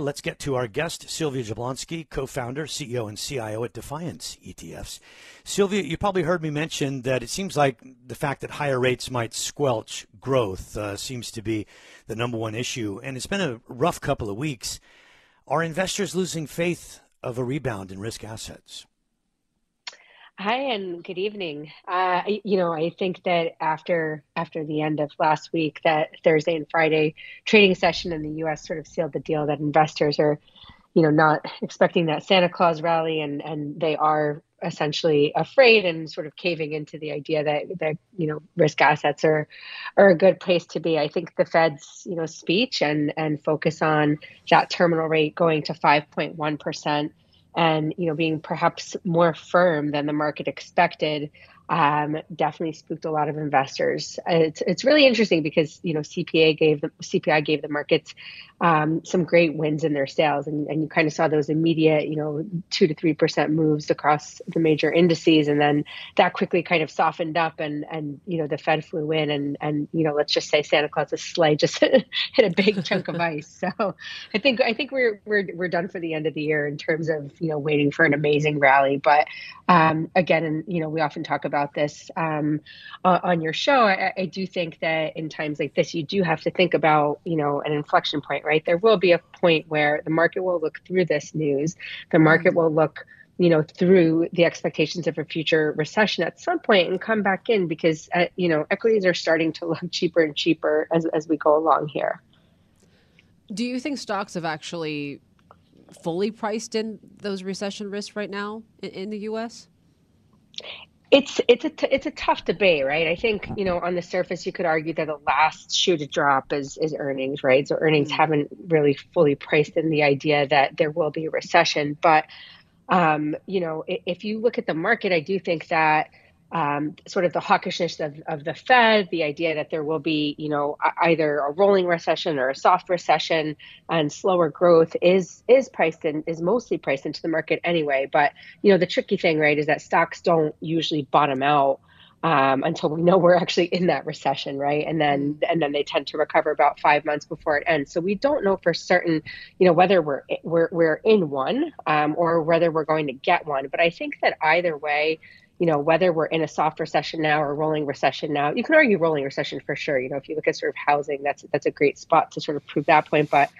Let's get to our guest, Sylvia Jablonski, co-founder, CEO, and CIO at Defiance ETFs. Sylvia, you probably heard me mention that it seems like the fact that higher rates might squelch growth uh, seems to be the number one issue, and it's been a rough couple of weeks. Are investors losing faith of a rebound in risk assets? Hi and good evening. Uh, you know, I think that after after the end of last week, that Thursday and Friday trading session in the U.S. sort of sealed the deal that investors are, you know, not expecting that Santa Claus rally, and and they are essentially afraid and sort of caving into the idea that that you know risk assets are are a good place to be. I think the Fed's you know speech and and focus on that terminal rate going to 5.1 percent and you know being perhaps more firm than the market expected um, definitely spooked a lot of investors. It's, it's really interesting because you know CPA gave the CPI gave the markets um, some great wins in their sails, and, and you kind of saw those immediate you know two to three percent moves across the major indices, and then that quickly kind of softened up, and and you know the Fed flew in, and and you know let's just say Santa Claus's sleigh just hit a big chunk of ice. So I think I think we're we're we're done for the end of the year in terms of you know waiting for an amazing rally, but um, again, and you know we often talk about about this um, on your show, I, I, do think that in times like this, you do have to think about, you know, an inflection point, right? There will be a point where the market will look through this news. The market mm-hmm. will look you know through the expectations of a future recession at some point and come back in because uh, you know equities are starting to look cheaper and cheaper as, as we go along here do you think stocks have actually fully priced in those recession risks right now in, in the us it's it's a t- it's a tough debate, right? I think you know on the surface you could argue that the last shoe to drop is is earnings, right? So earnings mm-hmm. haven't really fully priced in the idea that there will be a recession, but um, you know if you look at the market, I do think that um, sort of the hawkishness of, of the Fed, the idea that there will be, you know, either a rolling recession or a soft recession and slower growth is is priced in is mostly priced into the market anyway. But you know, the tricky thing, right, is that stocks don't usually bottom out um, until we know we're actually in that recession, right? And then and then they tend to recover about five months before it ends. So we don't know for certain, you know, whether we're we're we're in one um, or whether we're going to get one. But I think that either way you know, whether we're in a soft recession now or rolling recession now, you can argue rolling recession for sure. You know, if you look at sort of housing, that's that's a great spot to sort of prove that point. But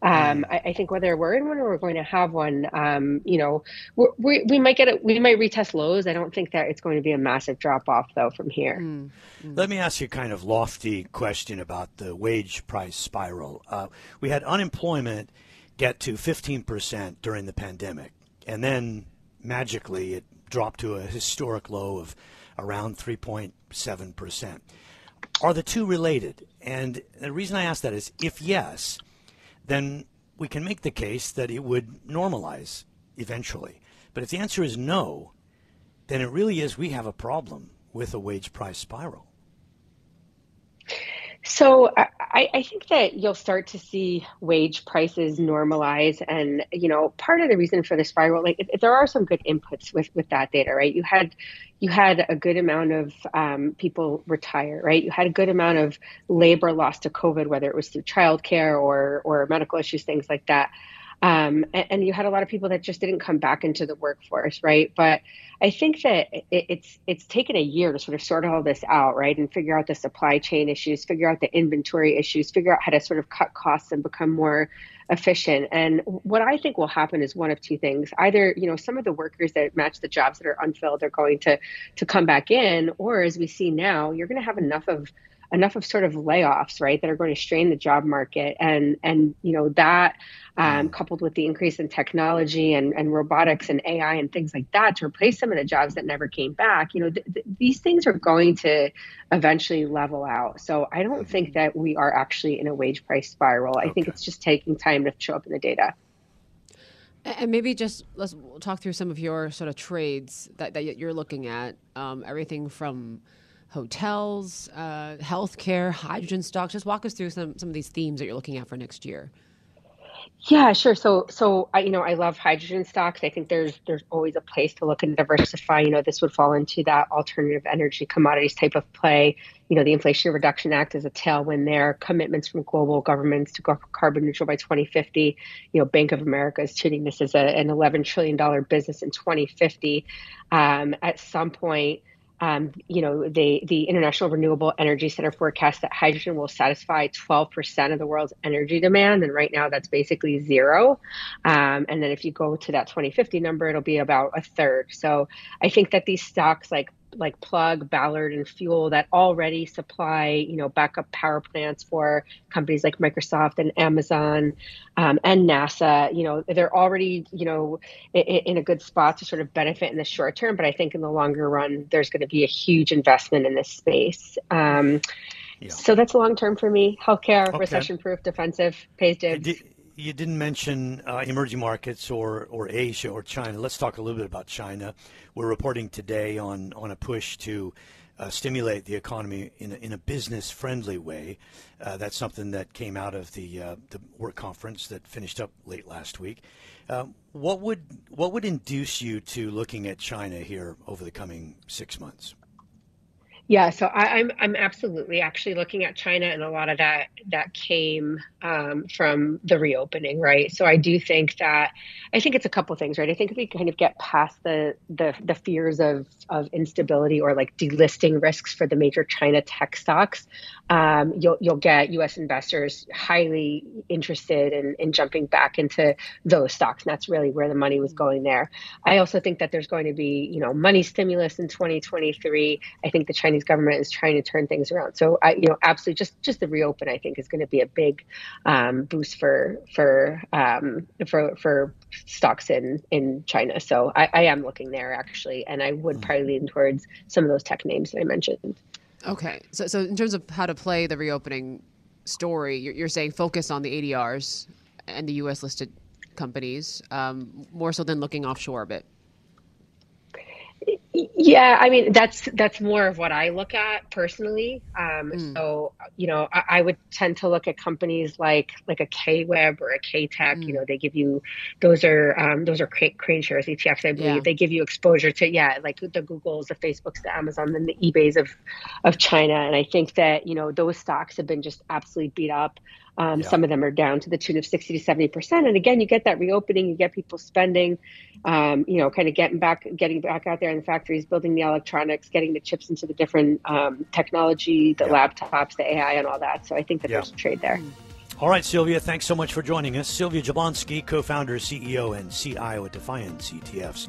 um, mm. I, I, think whether we're in one or we're going to have one, um, you know, we we might get it. We might retest lows. I don't think that it's going to be a massive drop off though from here. Mm. Mm. Let me ask you a kind of lofty question about the wage price spiral. Uh, we had unemployment get to 15% during the pandemic, and then magically it dropped to a historic low of around 3.7%. Are the two related? And the reason I ask that is if yes, then we can make the case that it would normalize eventually. But if the answer is no, then it really is we have a problem with a wage price spiral. So I, I, think that you'll start to see wage prices normalize, and you know, part of the reason for the spiral, like there are some good inputs with with that data, right? You had you had a good amount of um, people retire, right? You had a good amount of labor lost to COVID, whether it was through childcare or or medical issues, things like that. Um, and, and, you had a lot of people that just didn't come back into the workforce, right? But I think that it, it's it's taken a year to sort of sort all this out, right, and figure out the supply chain issues, figure out the inventory issues, figure out how to sort of cut costs and become more efficient. And what I think will happen is one of two things: either you know some of the workers that match the jobs that are unfilled are going to to come back in, or as we see now, you're going to have enough of enough of sort of layoffs, right, that are going to strain the job market, and and you know that um, mm. coupled with the increase in technology and, and robotics and AI and things like that to replace some of the jobs that never came back, you know, th- th- these things are going to eventually level out. So I don't think mm-hmm. that we are actually in a wage price spiral. I think it's just taking time to show up in the data. And maybe just let's talk through some of your sort of trades that, that you're looking at. Um, everything from hotels, uh, healthcare, hydrogen stocks. Just walk us through some, some of these themes that you're looking at for next year. Yeah, sure. So, so I, you know, I love hydrogen stocks. I think there's there's always a place to look and diversify. You know, this would fall into that alternative energy commodities type of play. You know, the Inflation Reduction Act is a tailwind there. Commitments from global governments to go carbon neutral by 2050. You know, Bank of America is treating this as a, an 11 trillion dollar business in 2050. Um, at some point um, you know, the, the International Renewable Energy Center forecasts that hydrogen will satisfy 12% of the world's energy demand. And right now that's basically zero. Um, and then if you go to that 2050 number, it'll be about a third. So I think that these stocks like like Plug, Ballard, and Fuel that already supply, you know, backup power plants for companies like Microsoft and Amazon um, and NASA. You know, they're already, you know, in, in, a good spot to sort of benefit in the short term. But I think in the longer run, there's going to be a huge investment in this space. Um, yeah. So that's long term for me. Healthcare, okay. recession proof, defensive, pays dividends you didn't mention uh, emerging markets or, or Asia or China. Let's talk a little bit about China. We're reporting today on, on a push to uh, stimulate the economy in a, in a business friendly way. Uh, that's something that came out of the, uh, the work conference that finished up late last week. Um, what would what would induce you to looking at China here over the coming six months? Yeah, so I, am I'm, I'm absolutely actually looking at China, and a lot of that that came um, from the reopening, right? So I do think that I think it's a couple things, right? I think if we kind of get past the the, the fears of of instability or like delisting risks for the major China tech stocks, um, you'll you'll get U.S. investors highly interested in, in jumping back into those stocks. And that's really where the money was going there. I also think that there's going to be you know money stimulus in 2023. I think the Chinese government is trying to turn things around. So I you know absolutely just just the reopen I think is going to be a big um, boost for for um, for for stocks in in China. So I, I am looking there actually, and I would probably lean towards some of those tech names that I mentioned. Okay, so so in terms of how to play the reopening story, you're, you're saying focus on the ADRs and the U.S. listed companies um, more so than looking offshore a bit. Yeah, I mean that's that's more of what I look at personally. Um, mm. So you know, I, I, would tend to look at companies like like a K Web or a K Tech. Mm. You know, they give you those are um, those are KraneShares ETFs. I believe yeah. they give you exposure to yeah, like the Googles, the Facebooks, the Amazon, and the eBay's of of China. And I think that you know those stocks have been just absolutely beat up. Um, yeah. Some of them are down to the tune of 60 to 70 percent. And again, you get that reopening, you get people spending, um, you know, kind of getting back, getting back out there in the factories, building the electronics, getting the chips into the different um, technology, the yeah. laptops, the AI, and all that. So I think that yeah. there's a trade there. All right, Sylvia, thanks so much for joining us. Sylvia Jablonski, co founder, CEO, and CIO at Defiance ETFs.